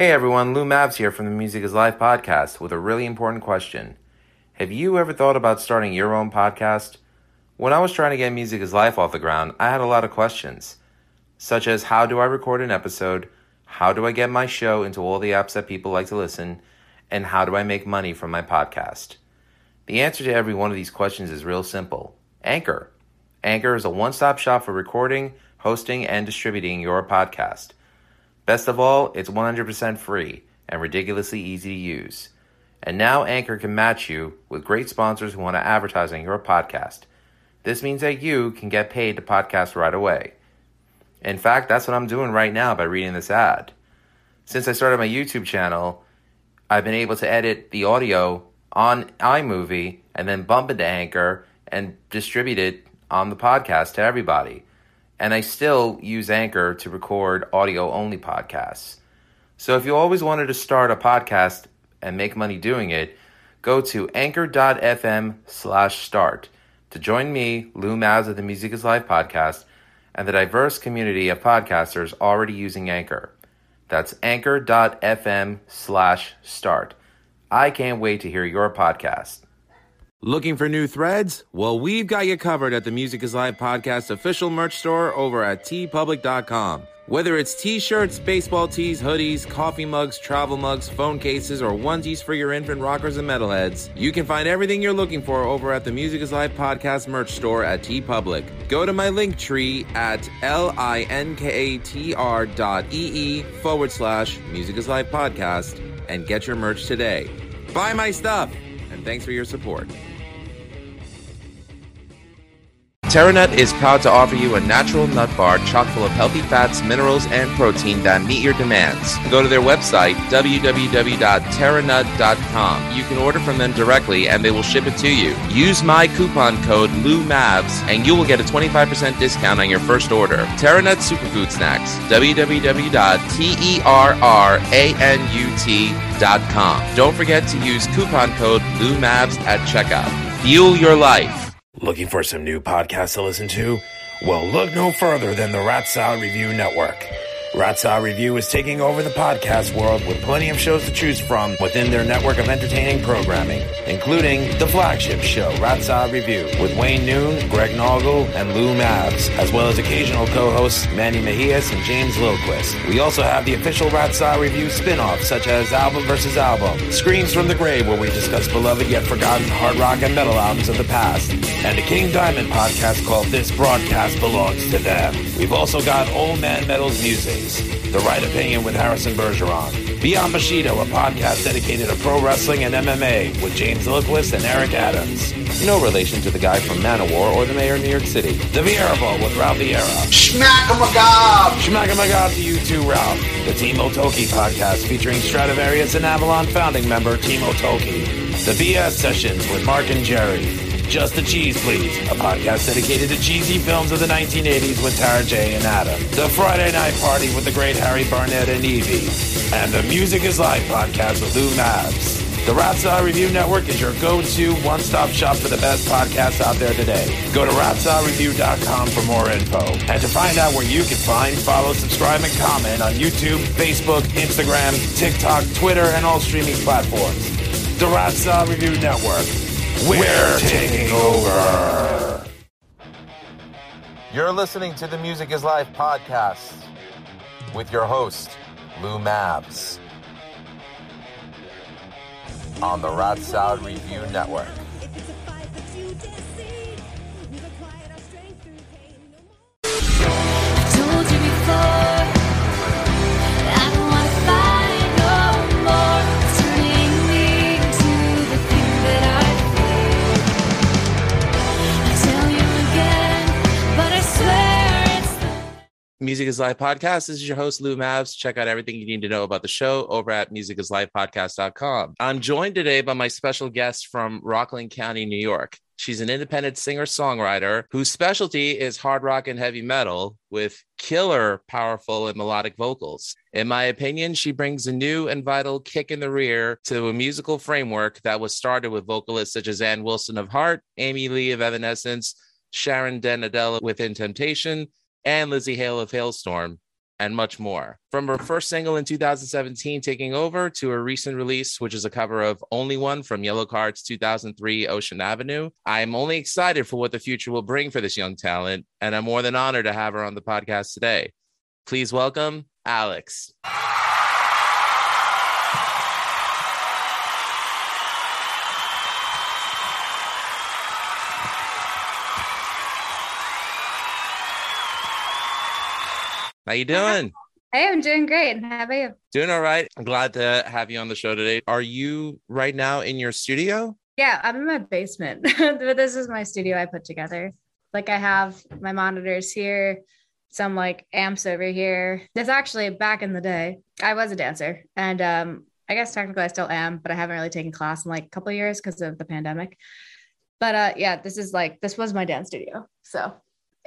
Hey everyone, Lou Mavs here from the Music is Life podcast with a really important question. Have you ever thought about starting your own podcast? When I was trying to get Music is Life off the ground, I had a lot of questions, such as how do I record an episode? How do I get my show into all the apps that people like to listen? And how do I make money from my podcast? The answer to every one of these questions is real simple Anchor. Anchor is a one stop shop for recording, hosting, and distributing your podcast. Best of all, it's 100% free and ridiculously easy to use. And now Anchor can match you with great sponsors who want to advertise on your podcast. This means that you can get paid to podcast right away. In fact, that's what I'm doing right now by reading this ad. Since I started my YouTube channel, I've been able to edit the audio on iMovie and then bump it to Anchor and distribute it on the podcast to everybody. And I still use Anchor to record audio only podcasts. So if you always wanted to start a podcast and make money doing it, go to anchor.fm slash start to join me, Lou Mavs of the Music is Life podcast, and the diverse community of podcasters already using Anchor. That's anchor.fm slash start. I can't wait to hear your podcast. Looking for new threads? Well, we've got you covered at the Music is Life podcast official merch store over at teepublic.com. Whether it's t-shirts, baseball tees, hoodies, coffee mugs, travel mugs, phone cases, or onesies for your infant rockers and metalheads, you can find everything you're looking for over at the Music is Life podcast merch store at teepublic. Go to my link tree at l-i-n-k-a-t-r dot e-e forward slash Music is Live podcast and get your merch today. Buy my stuff, and thanks for your support. TerraNut is proud to offer you a natural nut bar chock full of healthy fats, minerals, and protein that meet your demands. Go to their website, www.terranut.com. You can order from them directly and they will ship it to you. Use my coupon code LUMAVS and you will get a 25% discount on your first order. TerraNut Superfood Snacks, www.terranut.com. Don't forget to use coupon code LUMAVS at checkout. Fuel your life. Looking for some new podcasts to listen to? Well, look no further than the Rat Salad Review Network. Rat Salad Review is taking over the podcast world with plenty of shows to choose from within their network of entertaining programming, including the flagship show, Rat Salad Review, with Wayne Noon, Greg Noggle, and Lou Mavs, as well as occasional co-hosts Manny Mejias and James Lilquist. We also have the official Rat Salad Review spin-offs, such as Album vs. Album, Screams from the Grave, where we discuss beloved yet forgotten hard rock and metal albums of the past, and a King Diamond podcast called This Broadcast Belongs to Them. We've also got Old Man Metal's Music, the Right Opinion with Harrison Bergeron. Beyond Bushido, a podcast dedicated to pro wrestling and MMA with James Lilquist and Eric Adams. No relation to the guy from Manowar or the mayor of New York City. The Vieira Ball with Ralph Vieira. Schmack-a-magab! Schmack-a-magab to you too, Ralph. The Timo Tolkki podcast featuring Stratovarius and Avalon founding member Timo Tolkki. The BS Sessions with Mark and Jerry. Just the Cheese Please, a podcast dedicated to cheesy films of the 1980s with Tara J. and Adam. The Friday Night Party with the great Harry Barnett and Evie. And the Music is Life podcast with Lou Mavs. The Rat Salad Review Network is your go-to one-stop shop for the best podcasts out there today. Go to ratsaladreview.com for more info. And to find out where you can find, follow, subscribe, and comment on YouTube, Facebook, Instagram, TikTok, Twitter, and all streaming platforms. The Rat Salad Review Network. We're taking over. You're listening to the Music is Life podcast with your host, Lou Mavs, on the Rat Salad Review Network. Told you before, Music is Life podcast. This is your host, Lou Mavs. Check out everything you need to know about the show over at musicisLifepodcast.com. I'm joined today by my special guest from Rockland County, New York. She's an independent singer songwriter whose specialty is hard rock and heavy metal with killer, powerful, and melodic vocals. In my opinion, she brings a new and vital kick in the rear to a musical framework that was started with vocalists such as Ann Wilson of Heart, Amy Lee of Evanescence, Sharon Den Adel of Within Temptation, and Lzzy Hale of Halestorm, and much more. From her first single in 2017, Taking Over, to her recent release, which is a cover of Only One from Yellowcard's 2003 Ocean Avenue. I'm only excited for what the future will bring for this young talent, and I'm more than honored to have her on the podcast today. Please welcome Alyxx. How you doing? Hey, I'm doing great. How about you? Doing all right. I'm glad to have you on the show today. Are you right now in your studio? Yeah, I'm in my basement, but this is my studio I put together. Like I have my monitors here, some like amps over here. This actually back in the day, I was a dancer, and um, I guess technically I still am, but I haven't really taken class in like a couple of years because of the pandemic. But uh, yeah, this is like this was my dance studio, so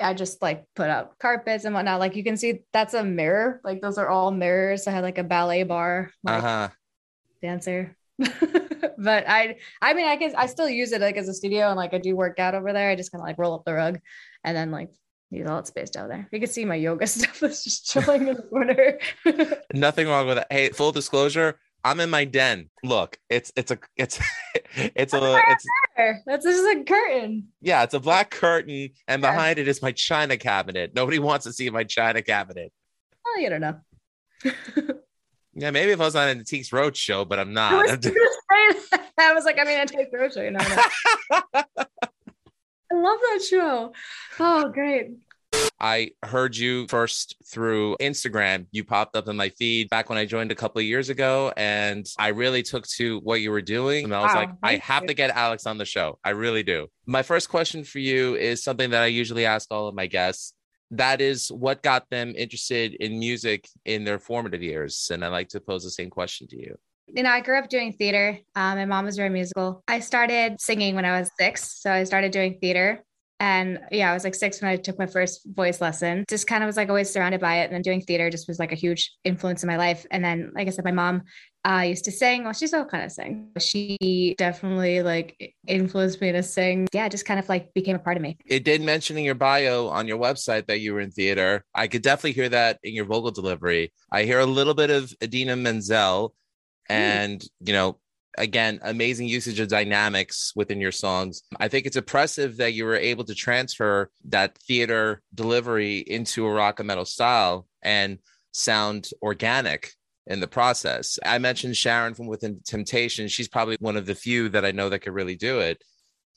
I just like put up carpets and whatnot. Like you can see, that's a mirror. Like those are all mirrors. I had like a ballet bar, like, Uh-huh. dancer. but I, I mean, I guess I still use it like as a studio and like I do work out over there. I just kind of like roll up the rug and then like use all it spaced out there. You can see my yoga stuff that's just chilling in the corner. Nothing wrong with that. Hey, full disclosure, I'm in my den. Look, it's it's a it's it's a it's that's just a curtain. yeah, it's a black curtain, and Yeah. behind it is my china cabinet. Nobody wants to see my china cabinet. Oh, you don't know. Yeah, maybe if I was on an Antiques Road show, but I'm I not. was say that. I was like, I mean, I take grocery. No, no. I love that show. Oh, great. I heard you first through Instagram. You popped up in my feed back when I joined a couple of years ago, and I really took to what you were doing. And I was Wow, like, I have you. to get Alyxx on the show. I really do. My first question for you is something that I usually ask all of my guests. That is what got them interested in music in their formative years. And I like to pose the same question to you. You know, I grew up doing theater. Um, my mom was very musical. I started singing when I was six. So I started doing theater. And yeah, I was like six when I took my first voice lesson. Just kind of was like always surrounded by it. And then doing theater just was like a huge influence in my life. And then, like I said, my mom uh, used to sing. Well, she still kind of sing. She definitely like influenced me to sing. Yeah, just kind of like became a part of me. It did mention in your bio on your website that you were in theater. I could definitely hear that in your vocal delivery. I hear a little bit of Idina Menzel and, you know, again, amazing usage of dynamics within your songs. I think it's impressive that you were able to transfer that theater delivery into a rock and metal style and sound organic in the process. I mentioned Sharon from Within Temptation. She's probably one of the few that I know that could really do it.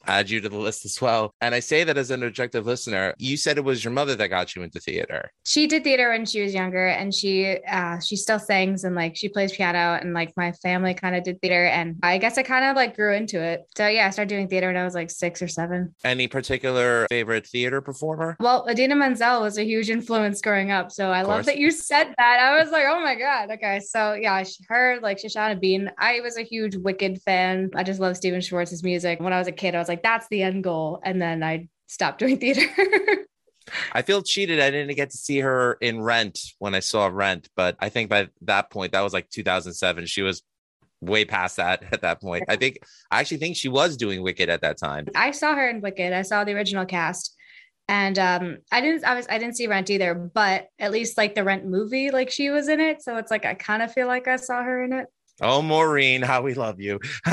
Add you to the list as well. And I say that as an objective listener. You said it was your mother that got you into theater. she did theater when she was younger and she uh she still sings and like she plays piano and like my family kind of did theater and I guess I kind of like grew into it. So yeah, I started doing theater when I was like 6 or 7. Any particular favorite theater performer? Well, Idina Menzel was a huge influence growing up. So I love that you said that. I was like, "Oh my god." Okay. So yeah, she- her like Shoshana Bean. I was a huge Wicked fan. I just love Stephen Schwartz's music. When I was a kid, I was like, "That's the end goal." And then I stopped doing theater. I feel cheated. I didn't get to see her in Rent when I saw Rent, but I think by that point, that was like 2007. She was way past that at that point. I think, I actually think she was doing Wicked at that time. I saw her in Wicked. I saw the original cast. And um, I didn't I was I didn't see Rent either, but at least like the Rent movie, like she was in it. So it's like I kind of feel like I saw her in it. Oh, Maureen, how we love you.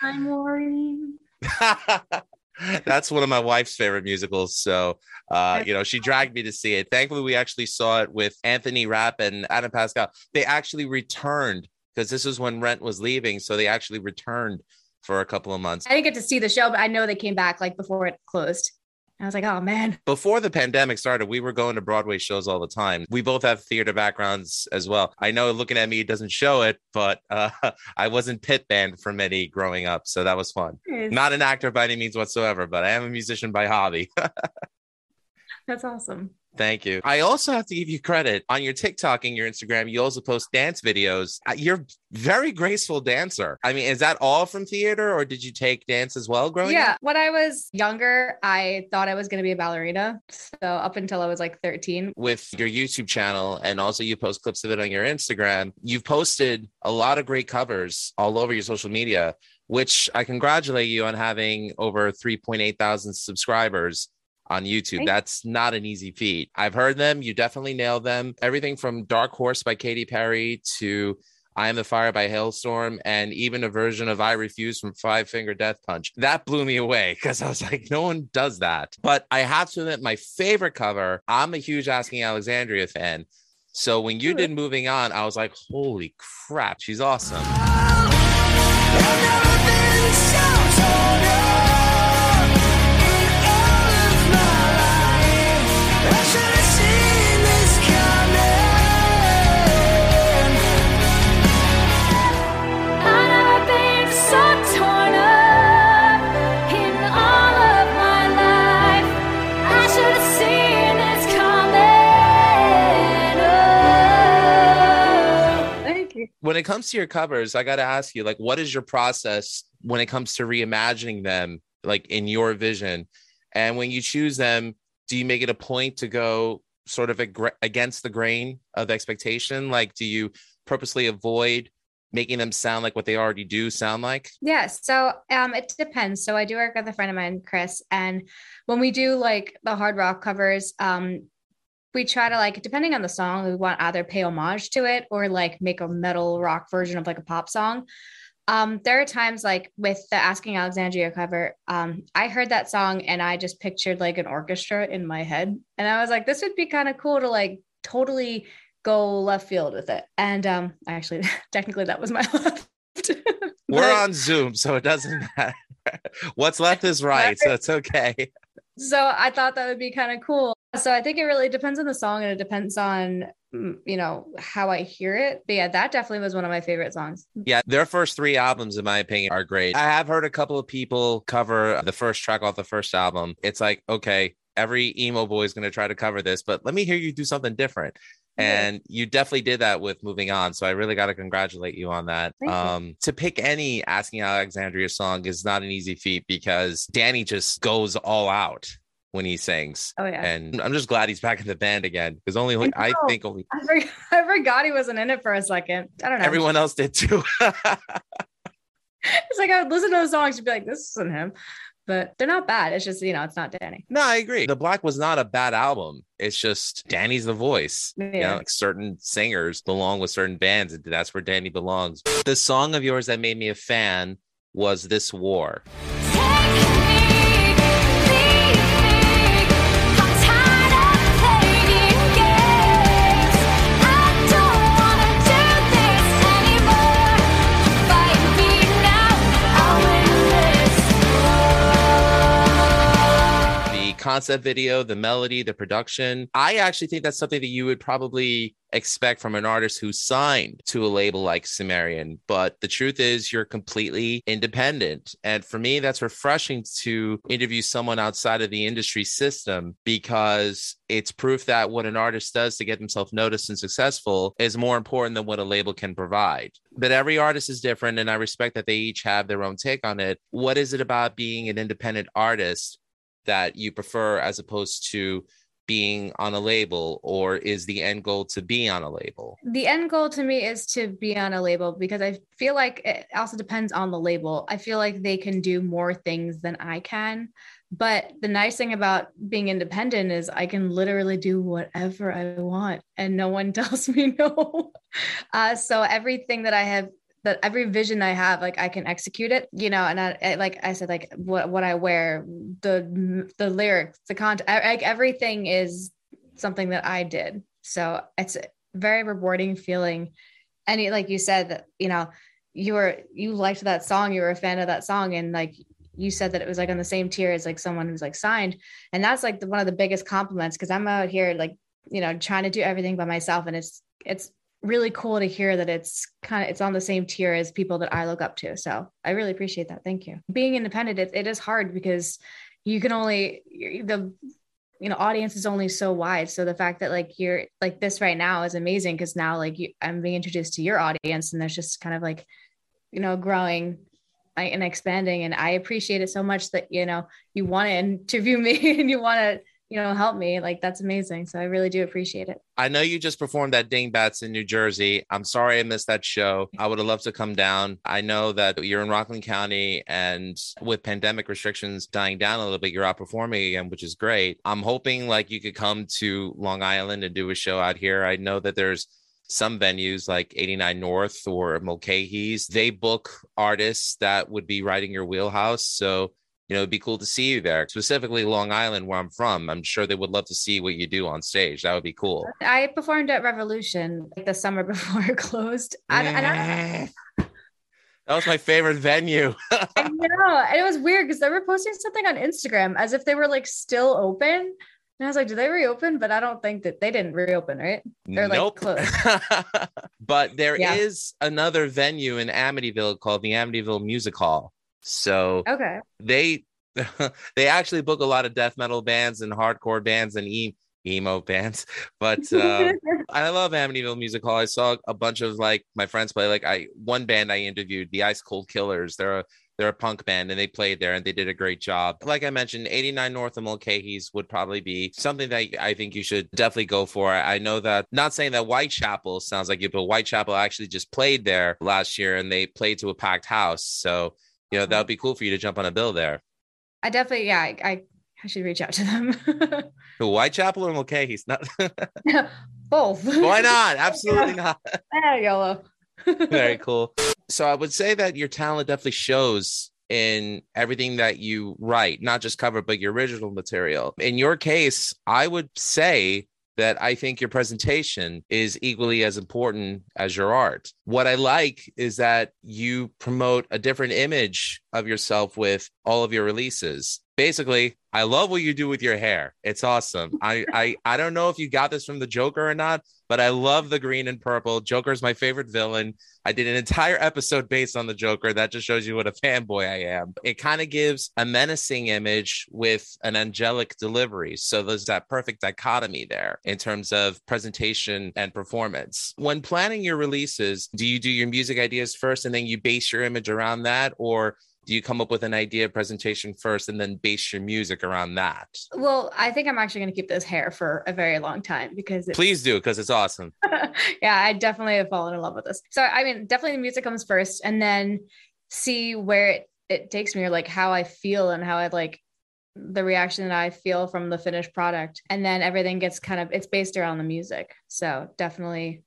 I'm Maureen. That's one of my wife's favorite musicals. So, uh, you know, she dragged me to see it. Thankfully, we actually saw it with Anthony Rapp and Adam Pascal. They actually returned because this was when Rent was leaving. So they actually returned for a couple of months. I didn't get to see the show, but I know they came back like before it closed. I was like, oh man. Before the pandemic started, we were going to Broadway shows all the time. We both have theater backgrounds as well. I know looking at me doesn't show it, but uh, I wasn't pit band for many growing up. So that was fun. Not an actor by any means whatsoever, but I am a musician by hobby. That's awesome. Thank you. I also have to give you credit on your TikTok and your Instagram. You also post dance videos. Uh, You're very graceful dancer. I mean, is that all from theater or did you take dance as well growing yeah. up? When I was younger, I thought I was going to be a ballerina. So up until I was like 13. With your YouTube channel and also you post clips of it on your Instagram, you've posted a lot of great covers all over your social media, which I congratulate you on having over 3.8 thousand subscribers on YouTube. That's not an easy feat. I've heard them. You definitely nailed them. Everything from Dark Horse by Katy Perry to I Am the Fire by Halestorm, and even a version of I Refuse from Five Finger Death Punch. That blew me away because I was like, no one does that. But I have to admit, my favorite cover, I'm a huge Asking Alexandria fan. So when you did Moving On, I was like, holy crap, she's awesome. I've When it comes to your covers, I got to ask you, like, what is your process when it comes to reimagining them, like in your vision? And when you choose them, do you make it a point to go sort of ag- against the grain of expectation? Like, do you purposely avoid making them sound like what they already do sound like? Yeah, so um it depends. So I do work with a friend of mine, Chris, and when we do like the hard rock covers, um we try to like depending on the song, we want either pay homage to it or like make a metal rock version of like a pop song. Um there are times like with the Asking Alexandria cover, um I heard that song and I just pictured like an orchestra in my head and I was like this would be kind of cool to like totally go left field with it. And um actually technically that was my left. We're on Zoom, so it doesn't matter. What's left is right, so it's okay. so I thought that would be kind of cool. So I think it really depends on the song and it depends on mm, you know how I hear it. But yeah, that definitely was one of my favorite songs. Yeah, their first three albums, in my opinion, are great. I have heard a couple of people cover the first track off the first album. It's like, okay, every emo boy is going to try to cover this, but let me hear you do something different. Yeah. And you definitely did that with moving on. So I really got to congratulate you on that. Um, to pick any Asking Alexandria song is not an easy feat because Danny just goes all out when he sings. Oh yeah. And I'm just glad he's back in the band again because only I I think only I forgot, I forgot he wasn't in it for a second. I don't know. everyone else did too. it's like I would listen to the songs and be like, this isn't him. But they're not bad. It's just, you know, it's not Danny. No, I agree. The Black was not a bad album. It's just Danny's the voice. You Yeah. know, like certain singers belong with certain bands, and that's where Danny belongs. The song of yours that made me a fan was This War. Concept video, the melody, the production. I actually think that's something that you would probably expect from an artist who's signed to a label like Sumerian. But the truth is, you're completely independent. And for me, that's refreshing to interview someone outside of the industry system because it's proof that what an artist does to get themselves noticed and successful is more important than what a label can provide. But every artist is different, and I respect that they each have their own take on it. What is it about being an independent artist that you prefer as opposed to being on a label, or is the end goal to be on a label? the end goal to me is to be on a label because I feel like it also depends on the label. I feel like they can do more things than I can. But the nice thing about being independent is I can literally do whatever I want and no one tells me no. Uh, so everything that I have that every vision I have, like I can execute it, you know, and I, I like I said, like what, what I wear, the, the lyrics, the content, like everything is something that I did. So it's a very rewarding feeling. And it- like you said that, you know, you were, you liked that song, you were a fan of that song. And like, you said that it was like on the same tier as like someone who's like signed. And that's like the, one of the biggest compliments. Cause I'm out here like, you know, trying to do everything by myself. And it's, it's really cool to hear that it's kind of, it's on the same tier as people that I look up to. So I really appreciate that. Thank you. Being independent, it, it is hard because you can only, the you know audience is only so wide so the fact that like you're like this right now is amazing because now like you, i'm being introduced to your audience and there's just kind of like you know growing and expanding and i appreciate it so much that you know you want to interview me and you want to you know help me like that's amazing so i really do appreciate it I know you just performed at Dingbatz in New Jersey. I'm sorry I missed that show. I would have loved to come down. I know that you're in Rockland County and with pandemic restrictions dying down a little bit, you're out performing again, which is great. I'm hoping like you could come to Long Island and do a show out here. I know that there's some venues like 89 North or Mulcahy's, they book artists that would be right in your wheelhouse. So you know, it'd be cool to see you there, specifically Long Island, where I'm from. I'm sure they would love to see what you do on stage. That would be cool. i performed at revolution like the summer before it closed I, I, don't, That was my favorite venue. I know and it was weird because they were posting something on instagram as if they were like still open and i was like do they reopen but i don't think that they didn't reopen right they're like nope. closed but there is Yeah. another venue in Amityville called the Amityville Music Hall. So okay they they actually book a lot of death metal bands and hardcore bands and e- emo bands. But uh, I love Amityville Music Hall. I saw a bunch of like my friends play. Like I one band I interviewed, the Ice Cold Killers. They're a they're a punk band and they played there and they did a great job. Like I mentioned, 89 North and Mulcahy's would probably be something that I think you should definitely go for. I know that not saying that Whitechapel sounds like you, but Whitechapel actually just played there last year and they played to a packed house. So, you know, that would be cool for you to jump on a bill there. i definitely yeah I, I i should reach out to them Whitechapel or Mulcahy's? Not, both why not? Absolutely not. Ah, yolo Very cool. So I would say that your talent definitely shows in everything that you write, not just cover, but your original material. In your case, I would say that I think your presentation is equally as important as your art. What I like is that you promote a different image of yourself with all of your releases. Basically, I love what you do with your hair. It's awesome. I I I don't know if you got this from the Joker or not, but I love the green and purple. Joker's my favorite villain. I did an entire episode based on the Joker. That just shows you what a fanboy I am. It kind of gives a menacing image with an angelic delivery. So there's that perfect dichotomy there in terms of presentation and performance. When planning your releases, do you do your music ideas first and then you base your image around that? Or do you come up with an idea presentation first and then base your music around that? well i think i'm actually going to keep this hair for a very long time because it's Please do, because it's awesome. yeah, I definitely have fallen in love with this. So I mean, definitely the music comes first and then see where it, it takes me or like how I feel and how I like the reaction that I feel from the finished product. And then everything gets kind of it's based around the music. So definitely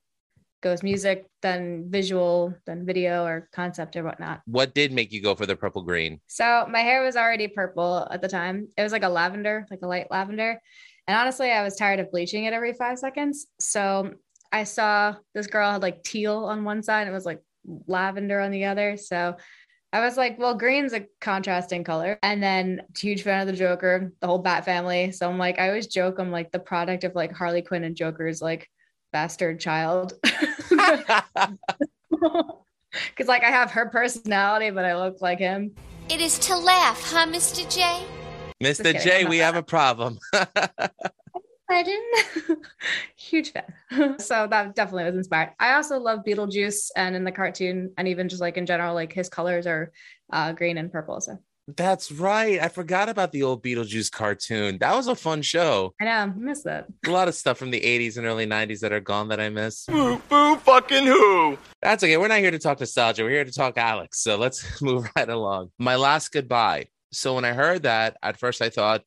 goes music, then visual, then video or concept or whatnot. What did make you go for the purple green? So my hair was already purple at the time. It was like a lavender, like a light lavender. And honestly, I was tired of bleaching it every five seconds. So I saw this girl had like teal on one side, and it was like lavender on the other. So I was like, well, green's a contrasting color. And then huge fan of the Joker, the whole Bat family. So I'm like, I always joke I'm like the product of like Harley Quinn and Joker's like bastard child. Cause like I have her personality, but I look like him. It is to laugh, huh, Mr. J? Mr. kidding, J, I'm we not have a problem. Pardon? Huge fan. so that definitely was inspired. I also love Beetlejuice and in the cartoon and even just like in general, like his colors are uh, green and purple. So That's right. I forgot about the old Beetlejuice cartoon. That was a fun show. I know, I miss that. A lot of stuff from the 80s and early 90s that are gone that I miss. Boo, boo, fucking who? That's okay. We're not here to talk nostalgia. We're here to talk Alyxx. So let's move right along. My last goodbye. So when I heard that, at first I thought,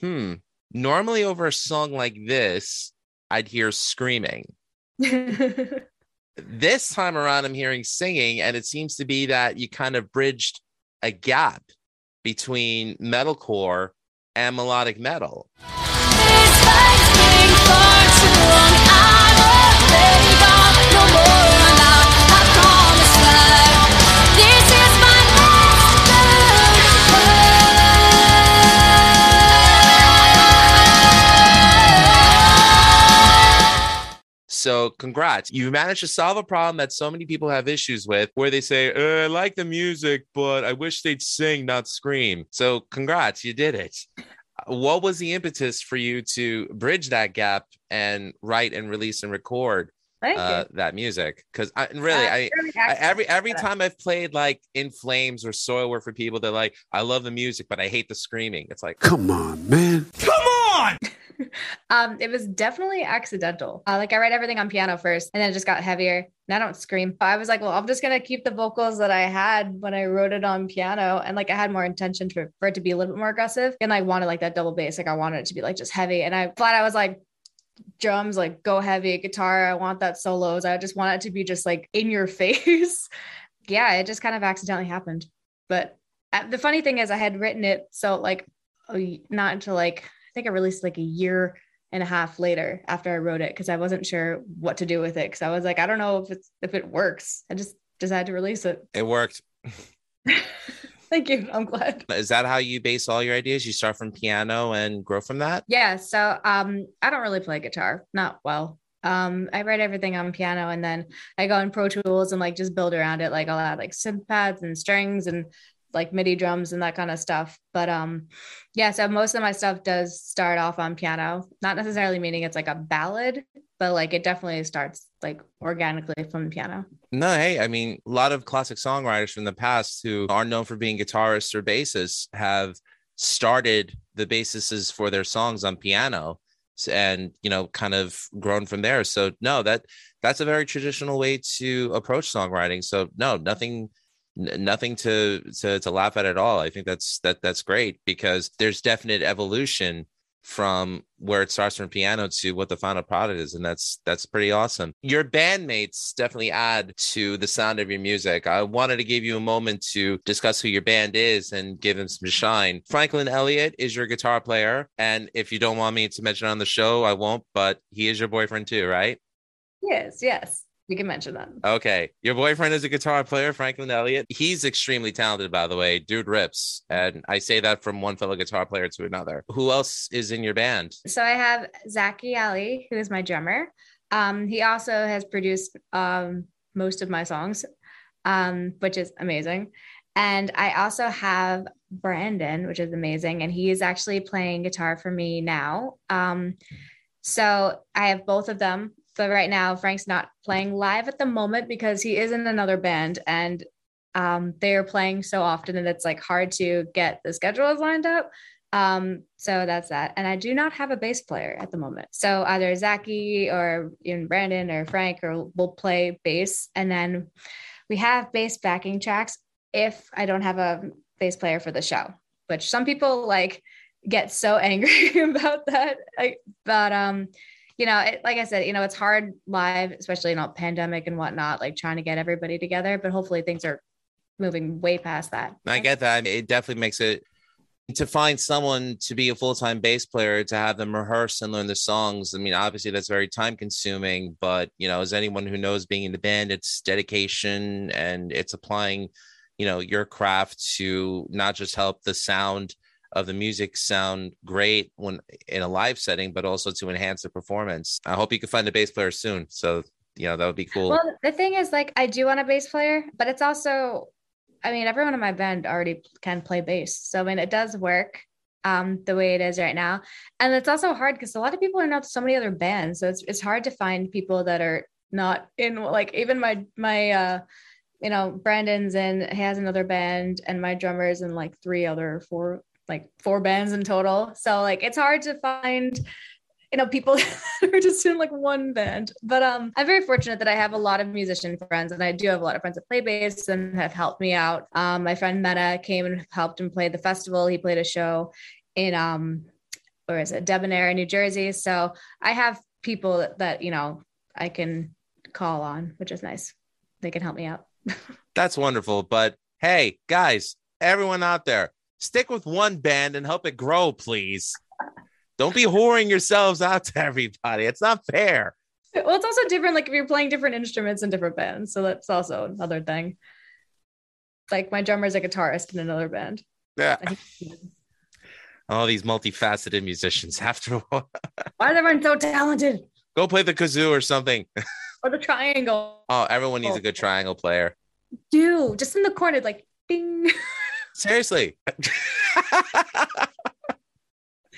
hmm, normally over a song like this, I'd hear screaming. This time around, I'm hearing singing, and it seems to be that you kind of bridged a gap between metalcore and melodic metal. So, congrats. You managed to solve a problem that so many people have issues with where they say, uh, I like the music, but I wish they'd sing, not scream. So, congrats. You did it. what was the impetus for you to bridge that gap and write and release and record Thank uh, that music? Because I really, Uh, I, really I every every time I've played like In Flames or Soilwork for people, they're like, I love the music, but I hate the screaming. It's like, Come on, man. Um, it was definitely accidental. Uh, like I write everything on piano first, and then it just got heavier. And I don't scream. But I was like, well, I'm just gonna keep the vocals that I had when I wrote it on piano, and like I had more intention for, for it to be a little bit more aggressive, and I wanted like that double bass. Like I wanted it to be like just heavy, and I flat I was like. Drums like go heavy, guitar. I want that solos. I just want it to be just like in your face. yeah, it just kind of accidentally happened. But uh, the funny thing is, I had written it so like not until like think I released like a year and a half later after I wrote it because I wasn't sure what to do with it because I was like I don't know if it's if it works. I just decided to release it. it worked. Thank you. I'm glad. Is that how you base all your ideas? You start from piano and grow from that? Yeah. So um I don't really play guitar, not well. Um I write everything on piano and then I go in Pro Tools and like just build around it. Like I'll add like synth pads and strings and like MIDI drums and that kind of stuff. But um yeah, so most of my stuff does start off on piano. Not necessarily meaning it's like a ballad, but like it definitely starts like organically from the piano. No, hey, I mean, a lot of classic songwriters from the past who are known for being guitarists or bassists have started the bassists for their songs on piano and you know kind of grown from there so no that that's a very traditional way to approach songwriting so no nothing nothing to to to laugh at at all. I think that's that that's great because there's definite evolution from where it starts from piano to what the final product is and that's that's pretty awesome. Your bandmates definitely add to the sound of your music. I wanted to give you a moment to discuss who your band is and give them some shine. Franklin elliott is your guitar player and if you don't want me to mention on the show i won't but he is your boyfriend too right? Yes, yes. We can mention that. Okay. Your boyfriend is a guitar player, Franklin Elliott. He's extremely talented, by the way. Dude rips. And I say that from one fellow guitar player to another. Who else is in your band? So I have Zachy Ali, who is my drummer. Um, he also has produced um, most of my songs, um, which is amazing. And I also have Brandon, which is amazing. And he is actually playing guitar for me now. Um, so I have both of them. But right now, Frank's not playing live at the moment because he is in another band and um, they're playing so often that it's like hard to get the schedules lined up. Um, so that's that. And I do not have a bass player at the moment. So either Zachy or even Brandon or Frank or will play bass. And then we have bass backing tracks if I don't have a bass player for the show, which some people like get so angry about that. Like, but um, you know, it, like I said, you know, it's hard live, especially in a pandemic and whatnot, like trying to get everybody together. But hopefully things are moving way past that. I get that. It definitely makes it to find someone to be a full time bass player to have them rehearse and learn the songs. I mean, obviously that's very time consuming, but you know, as anyone who knows being in the band, it's dedication and it's applying, you know, your craft to not just help the sound of the music sound great when in a live setting, but also to enhance the performance. I hope you can find a bass player soon. So, you know, that would be cool. Well, the thing is, like, I do want a bass player, but it's also, I mean, everyone in my band already can play bass. So, I mean, it does work um, the way it is right now. And it's also hard because a lot of people are not so many other bands. So it's, it's hard to find people that are not in, like, even my, my, uh, you know, Brandon's in, he has another band, and my drummer's in like three other four, like four bands in total. So, like, it's hard to find you know people are just in like one band. But um i'm very fortunate that i have a lot of musician friends and i do have a lot of friends that play bass and have helped me out. Um my friend meta came and helped him play the festival. He played a show in um where is it? Debonair in new jersey. So i have people that, that you know i can call on which is nice. They can help me out. That's wonderful. But hey, guys, everyone out there, stick with one band and help it grow, please. Don't be whoring yourselves out to everybody. It's not fair. well it's also different like if you're playing different instruments in different bands so that's also another thing like my drummer is a guitarist in another band Yeah. All these multifaceted musicians. After a while, Why is everyone so talented? go play the kazoo or something. Or the triangle? Oh, everyone needs a good oh. triangle player. Do just in the corner, like ding. Seriously. I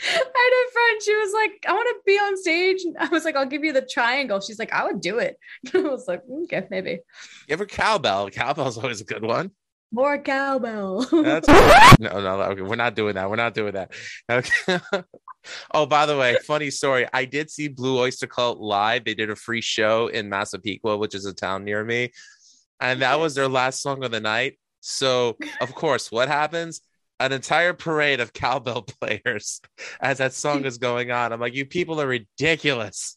had a friend. She was like, "I want to be on stage." I was like, "I'll give you the triangle." She's like, "I would do it." I was like, "Okay, maybe." Give her cowbell. Cowbell's always a good one. More cowbell. That's no, no. Okay, we're not doing that. We're not doing that. Okay. oh, by the way, funny story. I did see Blue Oyster Cult live. They did a free show in Massapequa, which is a town near me, and that was their last song of the night. So, of course, what happens? An entire parade of cowbell players as that song is going on. I'm like, you people are ridiculous.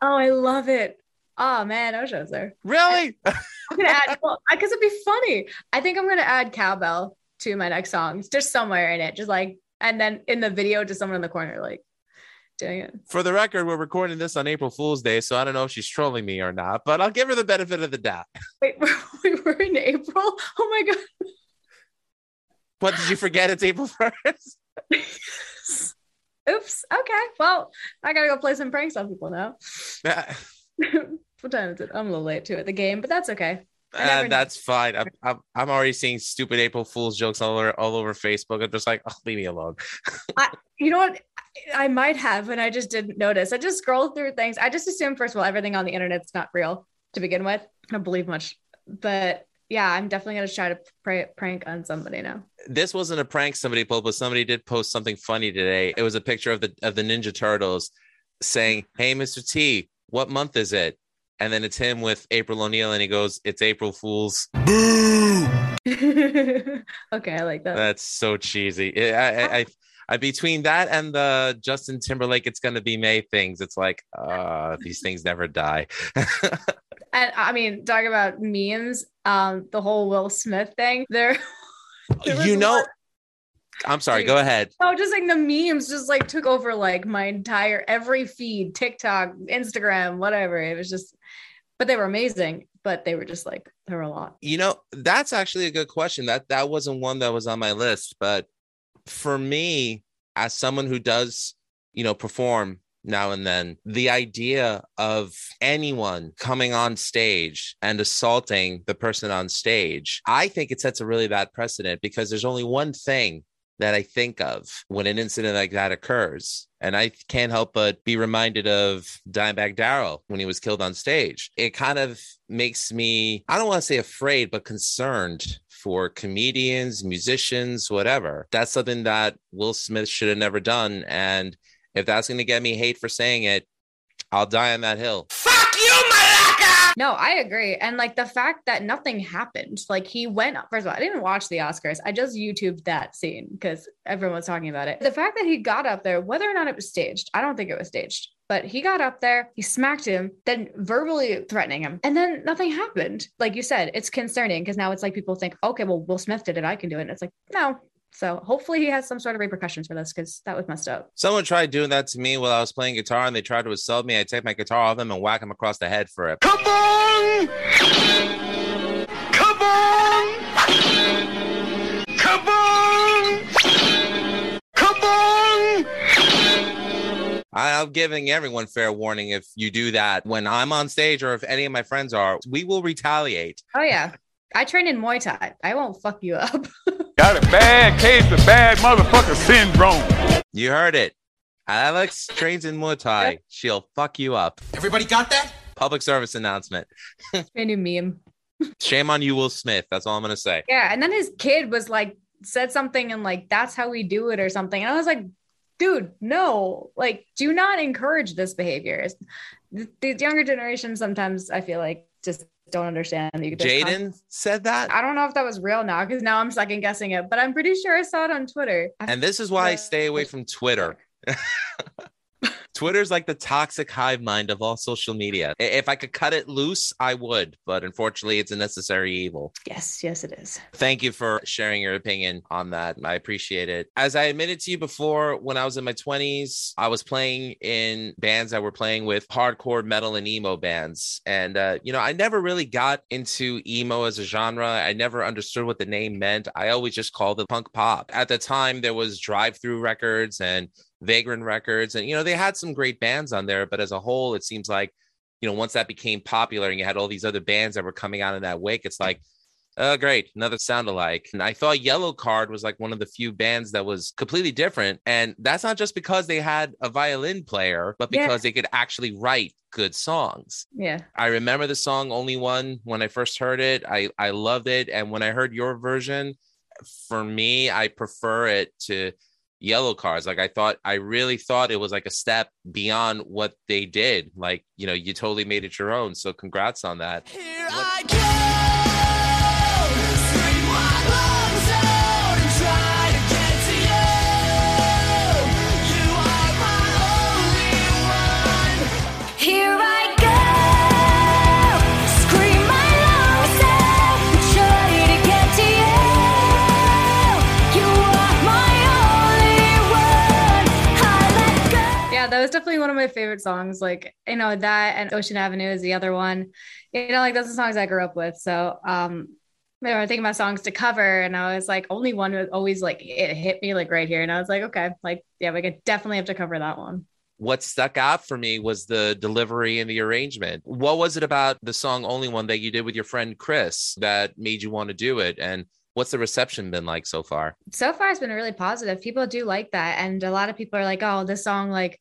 oh, I love it. Oh man, I wish I was there. Really? I'm gonna add well, because it'd be funny. I think I'm gonna add cowbell to my next songs, just somewhere in it, just like, and then in the video, to someone in the corner like doing it. For the record, we're recording this on April Fool's Day, so I don't know if she's trolling me or not, but I'll give her the benefit of the doubt. Wait, we were in April. Oh my god. What did you forget? It's April 1st. Oops. Okay. Well, I gotta go play some pranks on people now. what time is it? I'm a little late to it, the game, but that's okay. I Uh, that's fine. I'm, I'm, I'm already seeing stupid April Fool's jokes all over all over Facebook. I'm just like, oh, leave me alone. You know what? I might have, and I just didn't notice. I just scrolled through things. I just assume, first of all, everything on the internet's not real to begin with. I don't believe much, but yeah, I'm definitely gonna try to pray, prank on somebody now. This wasn't a prank somebody pulled, but somebody did post something funny today. It was a picture of the of the Ninja Turtles saying, "Hey, Mr. T, what month is it?" And then it's him with April O'Neil, and he goes, "It's April Fool's." Boo! okay, I like that. That's so cheesy. I, I, I, I between that and the Justin Timberlake, it's gonna be May things. It's like, uh, these things never die. and I mean, talk about memes. Um, the whole Will Smith thing. There, there you know, one- I'm sorry. Go ahead. Oh, just like the memes just like took over like my entire every feed, TikTok, Instagram, whatever. It was just, but they were amazing. But they were just like there were a lot. You know, that's actually a good question. That that wasn't one that was on my list, but for me, as someone who does, you know, perform now and then, the idea of anyone coming on stage and assaulting the person on stage, I think it sets a really bad precedent because there's only one thing that I think of when an incident like that occurs. And I can't help but be reminded of Dimebag Darrell when he was killed on stage. It kind of makes me, I don't want to say afraid, but concerned for comedians, musicians, whatever. That's something that Will Smith should have never done. And if that's going to get me hate for saying it, I'll die on that hill. No, I agree. And like the fact that nothing happened, like he went, first of all, I didn't watch the Oscars. I just YouTubed that scene because everyone was talking about it. The fact that he got up there, whether or not it was staged, I don't think it was staged, but he got up there, he smacked him, then verbally threatening him, and then nothing happened. Like you said, it's concerning because now it's like people think, okay, well, Will Smith did it, I can do it. And it's like, no. So hopefully he has some sort of repercussions for this because that was messed up. Someone tried doing that to me while I was playing guitar and they tried to assault me. I take my guitar off them and whack them across the head for it. Come on! Come on! Come on! Come on! I- I'm giving everyone fair warning if you do that when I'm on stage or if any of my friends are, we will retaliate. Oh, yeah. I train in Muay Thai. I won't fuck you up. Got a bad case of bad motherfucker syndrome. You heard it. Alyxx trains in Muay Thai. She'll fuck you up. Everybody got that? Public service announcement. a new meme. Shame on you, Will Smith. That's all I'm going to say. Yeah, and then his kid was like said something and like that's how we do it or something. And I was like, dude, no, like do not encourage this behavior. It's- The, the younger generation sometimes I feel like just don't understand. that you could Jaden said that. I don't know if that was real now because now I'm second guessing it, but I'm pretty sure I saw it on Twitter. And this is why I stay away from Twitter. Twitter's like the toxic hive mind of all social media. If I could cut it loose, I would, but unfortunately, it's a necessary evil. yes, yes, it is. Thank you for sharing your opinion on that. I appreciate it. As I admitted to you before, when I was in my 20s, I was playing in bands that were playing with hardcore metal and emo bands. And, uh, you know, I never really got into emo as a genre. I never understood what the name meant. I always just called it punk pop. At the time, there was Drive-Thru Records and Vagrant Records. And, you know, they had some great bands on there, but as a whole, it seems like, you know, once that became popular and you had all these other bands that were coming out in that wake, it's like, Oh, great. Another sound alike. And I thought Yellowcard was like one of the few bands that was completely different. And that's not just because they had a violin player, but Yeah. because they could actually write good songs. Yeah. I remember the song Only One when I first heard it. I, I loved it. And when I heard your version, for me, I prefer it to Yellowcard's. Like I thought, I really thought it was like a step beyond what they did. Like, you know, you totally made it your own. So congrats on that. Here I go, One of my favorite songs. Like, you know, that and Ocean Avenue is the other one. You know, like those are songs I grew up with. So, um, I was thinking about songs to cover, and I was like, only one was always like it hit me like right here, and I was like, okay, like yeah, we could definitely have to cover that one. what stuck out for me was the delivery and the arrangement. What was it about the song Only One that you did with your friend Chris that made you want to do it? And what's the reception been like so far? so far it's been really positive. People do like that. And a lot of people are like, oh, this song, like,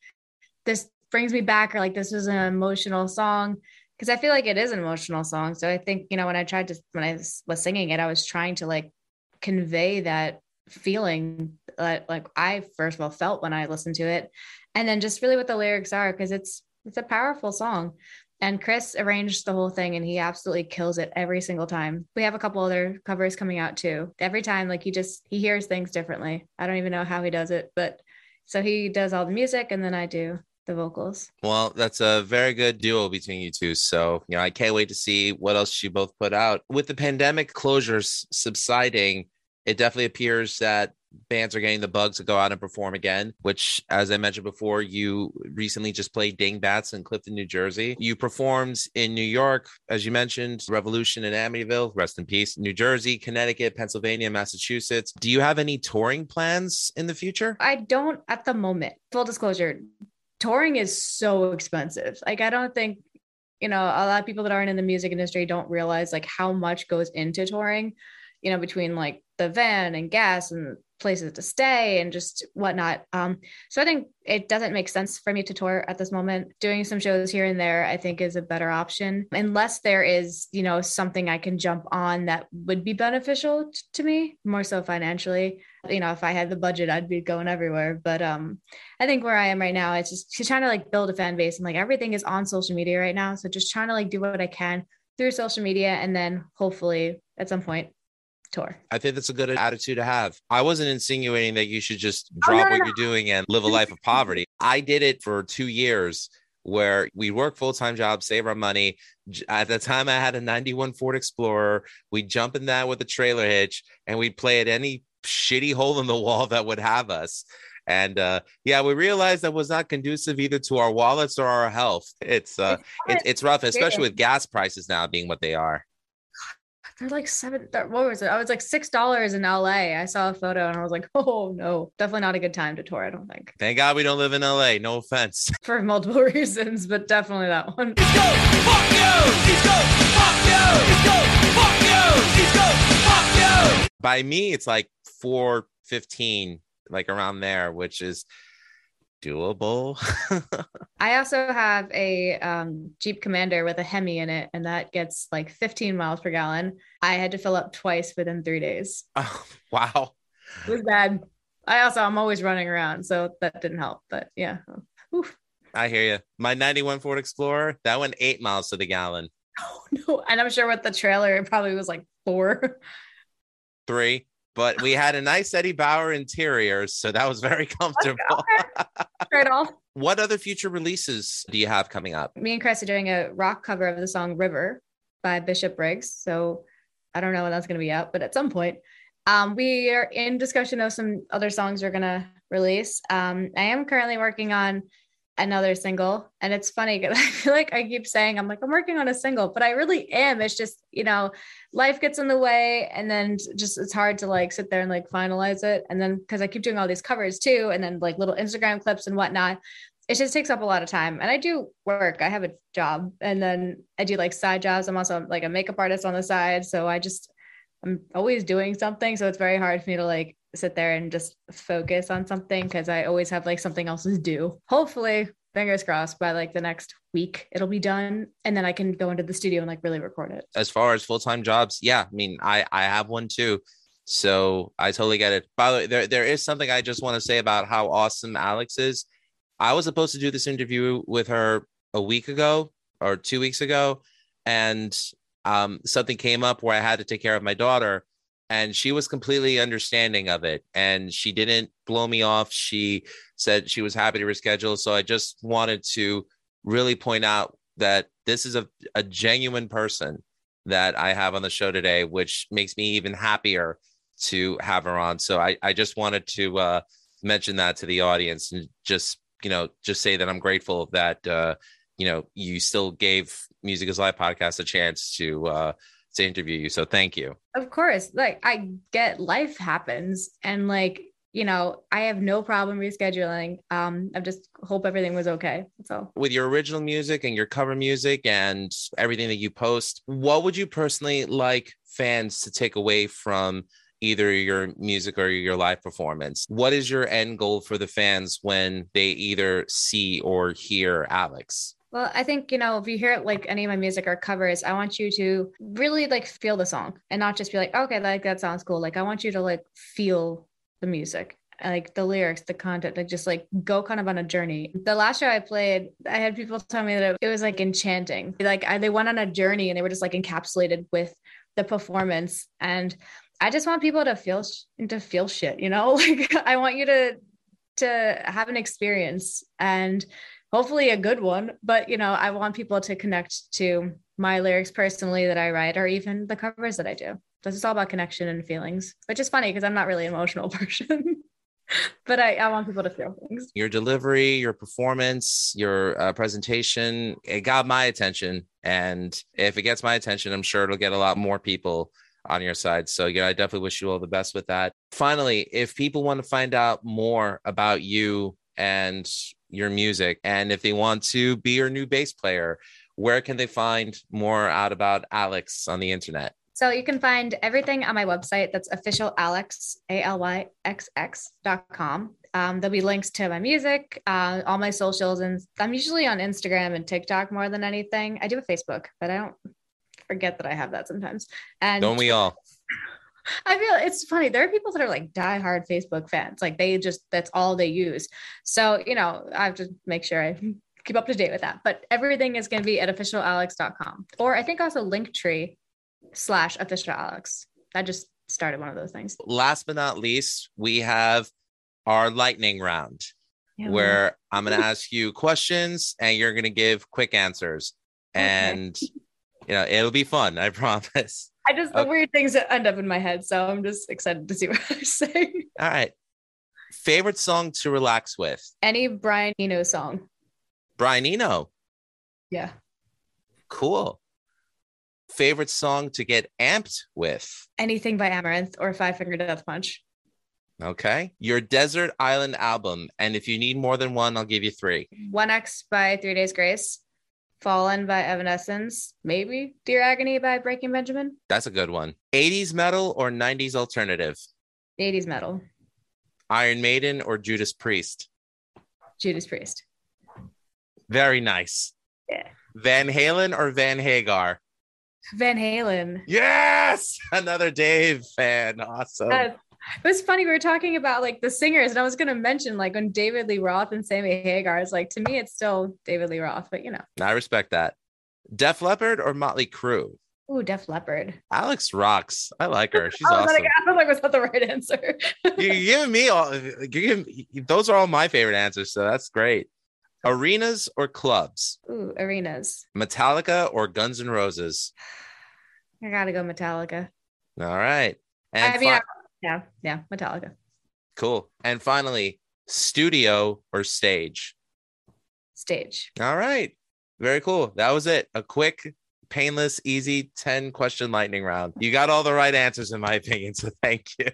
this brings me back, or like, this was an emotional song. Cause I feel like it is an emotional song. So I think, you know, when I tried to, when I was singing it, I was trying to like convey that feeling that like I first of all felt when I listened to it. And then just really what the lyrics are, because it's, it's a powerful song. And Chris arranged the whole thing and he absolutely kills it every single time. We have a couple other covers coming out too. Every time, like he just he hears things differently. I don't even know how he does it, but so he does all the music and then I do the vocals. Well, that's a very good duo between you two. So, you know, I can't wait to see what else you both put out. With the pandemic closures subsiding, it definitely appears that bands are getting the bugs to go out and perform again, which, as I mentioned before, you recently just played Dingbatz in Clifton, New Jersey. You performed in New York, as you mentioned, Revolution in Amityville, rest in peace, New Jersey, Connecticut, Pennsylvania, Massachusetts. Do you have any touring plans in the future? I don't at the moment. Full disclosure, touring is so expensive. Like I don't think you know a lot of people that aren't in the music industry don't realize like how much goes into touring you know between like the van and gas and places to stay and just whatnot. Um so i think it doesn't make sense for me to tour at this moment. Doing some shows here and there i think is a better option unless there is you know something i can jump on that would be beneficial t- to me more so financially you know if i had the budget i'd be going everywhere but um I think where I am right now, it's just, trying to like build a fan base and like everything is on social media right now. So just trying to like do what I can through social media and then hopefully at some point tour. I think that's a good attitude to have. I wasn't insinuating that you should just Oh, drop no, no, what no. you're doing and live a life of poverty. I did it for two years where we work full time jobs, save our money. At the time, I had a 91 Ford Explorer. We'd jump in that with a trailer hitch and we'd play at any shitty hole in the wall that would have us. And uh, yeah, we realized that was not conducive either to our wallets or our health. It's uh, it's, it's rough, especially with gas prices now being what they are. They're like seven, what was it? I was like $6 in LA. I saw a photo and I was like, oh no, definitely not a good time to tour. I don't think Thank God we don't live in LA. No offense. for multiple reasons, but definitely that one. by me it's like 415 like around there which is doable I also have a um, Jeep Commander with a Hemi in it, and that gets like 15 miles per gallon. I had to fill up twice within three days. oh, wow It was bad. I also I'm always running around, so that didn't help. But yeah, Oof. i hear you my 91 ford explorer that went eight miles to the gallon oh no. And I'm sure with the trailer, it probably was like four. three but we had a nice eddie bauer interior so that was very comfortable right off. what other future releases do you have coming up Me and Chris are doing a rock cover of the song River by Bishop Briggs. So I don't know when that's going to be out, but at some point. Um, we are in discussion of some other songs we're going to release. Um, I am currently working on another single. And it's funny because I feel like I keep saying, I'm like, I'm working on a single, but I really am. It's just, you know, life gets in the way. And then just it's hard to like sit there and like finalize it. And then because I keep doing all these covers too, and then like little Instagram clips and whatnot it just takes up a lot of time and i do work i have a job and then i do like side jobs i'm also like a makeup artist on the side so i just I'm always doing something. So it's very hard for me to like sit there and just focus on something because I always have like something else to do. Hopefully, fingers crossed, by like the next week it'll be done. And then I can go into the studio and like really record it. as far as full-time jobs yeah i mean i i have one too so i totally get it by the way there, there is something i just want to say about how awesome Alyxx is i was supposed to do this interview with her a week ago or two weeks ago and um, something came up where i had to take care of my daughter and she was completely understanding of it and she didn't blow me off she said she was happy to reschedule so i just wanted to really point out that this is a, a genuine person that I have on the show today, which makes me even happier to have her on. So I, I just wanted to uh, mention that to the audience and just, you know, just say that I'm grateful that, uh, you know, you still gave Music is Life podcast a chance to, uh, to interview you. So thank you. Of course, like I get life happens and like, you know, I have no problem rescheduling. Um, I just hope everything was okay. So With your original music and your cover music and everything that you post, what would you personally like fans to take away from either your music or your live performance? What is your end goal for the fans when they either see or hear Alyxx? Well, I think, you know, if you hear like any of my music or covers, I want you to really like feel the song and not just be like, okay, like that sounds cool. Like I want you to like feel the music, like the lyrics, the content, like just like go kind of on a journey. The last show I played, I had people tell me that it, was like enchanting. Like I, they went on a journey and they were just like encapsulated with the performance. And I just want people to feel to feel shit, you know? Like I want you to to have an experience and hopefully a good one but you know i want people to connect to my lyrics personally that i write or even the covers that i do this is all about connection and feelings which is funny because i'm not really an emotional person but I, I want people to feel things Your delivery, your performance, your uh, presentation, it got my attention. And if it gets my attention, I'm sure it'll get a lot more people on your side. So, yeah, I definitely wish you all the best with that. Finally, if people want to find out more about you and your music, and if they want to be your new bass player, where can they find more out about Alyxx on the internet? so you can find everything on my website. That's official alyxx a-l-y-x-x dot com. Um, there'll be links to my music uh, all my socials and i'm usually on instagram and tiktok more than anything. I do a facebook but i don't forget that i have that sometimes. And Don't we all? I feel it's funny. There are people that are like diehard Facebook fans. Like they just that's all they use. So, you know, I have to make sure I keep up to date with that. But everything is going to be at officialalyxx.com. Or I think also Linktree slash official Alyxx. I just started one of those things. Last but not least, we have our lightning round. Yeah. where I'm going to ask you questions and you're going to give quick answers. Okay. And, you know, it'll be fun. I promise. I just the Okay. weird things that end up in my head. So I'm just excited to see what I say. All right. Favorite song to relax with? Any Brian Eno song. Brian Eno. Yeah. Cool. Favorite song to get amped with? Anything by Amaranthe or Five Finger Death Punch. Okay. Your Desert Island album. And if you need more than one, I'll give you three. One X by Three Days Grace. Fallen by Evanescence. Maybe Dear Agony by Breaking Benjamin. That's a good one. 80s metal or 90s alternative? 80s metal. Iron Maiden or Judas Priest? Judas Priest. Very nice. Yeah. Van Halen or Van Hagar? Van Halen. Yes, another Dave fan. Awesome. It was funny. We were talking about like the singers, and I was going to mention like when David Lee Roth and Sammy Hagar is like to me, it's still David Lee Roth, but you know, I respect that. Def Leppard or Motley Crue? ooh, Def Leppard. Alyxx rocks. I like her. She's I awesome. like, I was like, was that the right answer? You're giving me all. You're giving, those are all my favorite answers, so that's great. Arenas or clubs? ooh, arenas. Metallica or Guns N' Roses? I gotta go Metallica. All right. And I mean, fi- yeah, yeah, Metallica. cool. And finally, studio or stage? Stage. All right. Very cool. That was it. A quick, painless, easy 10 question lightning round. You got all the right answers, in my opinion. So thank you.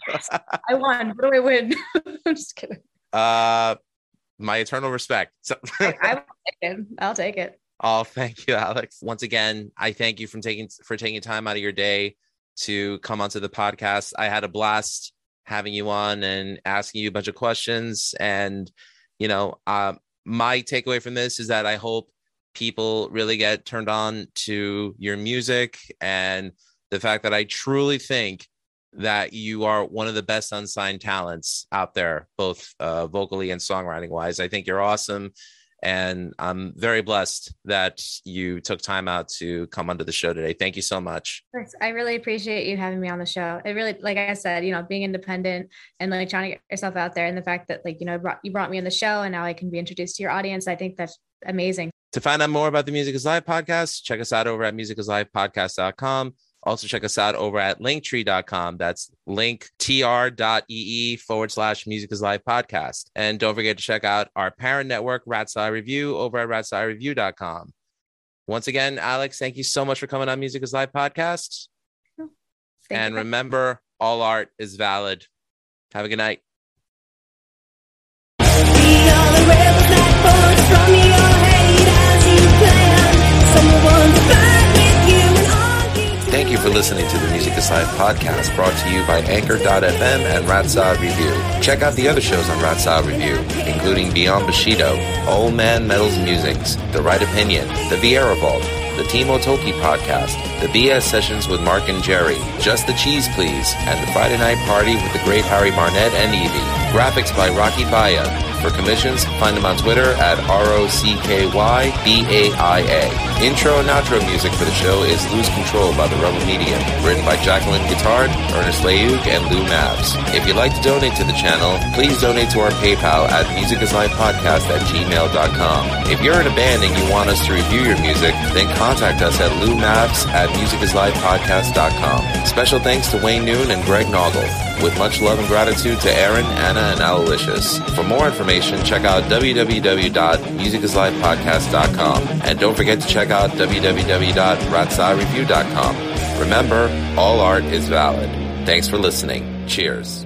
I won. What do I win? I'm just kidding. uh, my eternal respect. So, I, I will take it. I'll take it. oh, thank you, Alyxx. Once again, I thank you from taking for taking time out of your day to come onto the podcast. I had a blast having you on and asking you a bunch of questions. And, you know, uh, my takeaway from this is that I hope people really get turned on to your music and the fact that I truly think that you are one of the best unsigned talents out there, both uh, vocally and songwriting wise. I think you're awesome. And I'm very blessed that you took time out to come onto the show today. Thank you so much. Thanks. I really appreciate you having me on the show. It really, like I said, you know, being independent and like trying to get yourself out there and the fact that like, you know, brought, you brought me on the show and now I can be introduced to your audience. I think that's amazing. To find out more about the Music is Life podcast, check us out over at musicisLifepodcast.com. Also, check us out over at linktree.com. That's linktr.ee forward slash music is life podcast. And don't forget to check out our parent network, Rat Salad Review, over at ratsaladreview.com. Once again, Alyxx, thank you so much for coming on Music is Life podcast. Thank and you. remember, all art is valid. Have a good night. Thank you for listening to the Music is Life podcast brought to you by Anchor.fm and Rat Salad Review. Check out the other shows on Rat Salad Review, including Beyond Bushido, Old Man Metal's Musings, The Right Opinion, The Vieira Vault, the Timo Tolkki podcast, the BS sessions with Mark and Jerry, Just the Cheese Please, and the Friday Night Party with the great Harry Barnett and Evie. Graphics by Rocky Baia. For commissions, find them on Twitter at R-O-C-K-Y-B-A-I-A. Intro and outro music for the show is Lose Control by the Rebel Medium, written by Jacalyn Guitard, Ernest Layug, and Lou Mavs. If you'd like to donate to the channel, please donate to our PayPal at musicisLifepodcast at gmail.com. If you're in a band and you want us to review your music, then contact us at loumavs at musicisLifepodcast.com. Special thanks to Wayne Noon and Greg Noggle. With much love and gratitude to Aaron, Anna, and Alalicious. For more information, check out www.musicislifepodcast.com. And don't forget to check out www.ratsaladreview.com. Remember, all art is valid. Thanks for listening. Cheers.